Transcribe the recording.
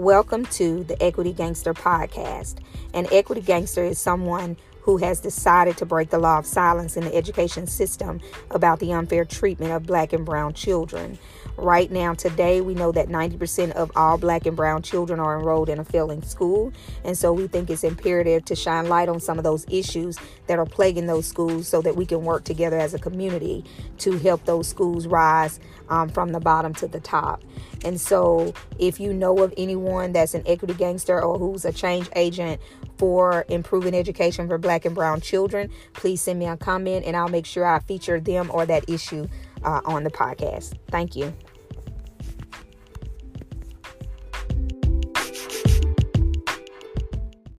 Welcome to the Equity Gangster podcast. An equity gangster is someone who has decided to break the law of silence in the education system about the unfair treatment of black and brown children. Right now, today, we know that 90% of all black and brown children are enrolled in a failing school. And so we think it's imperative to shine light on some of those issues that are plaguing those schools so that we can work together as a community to help those schools rise um, from the bottom to the top. And so, if you know of anyone that's an equity gangster or who's a change agent for improving education for black and brown children, please send me a comment and I'll make sure I feature them or that issue uh, on the podcast. Thank you.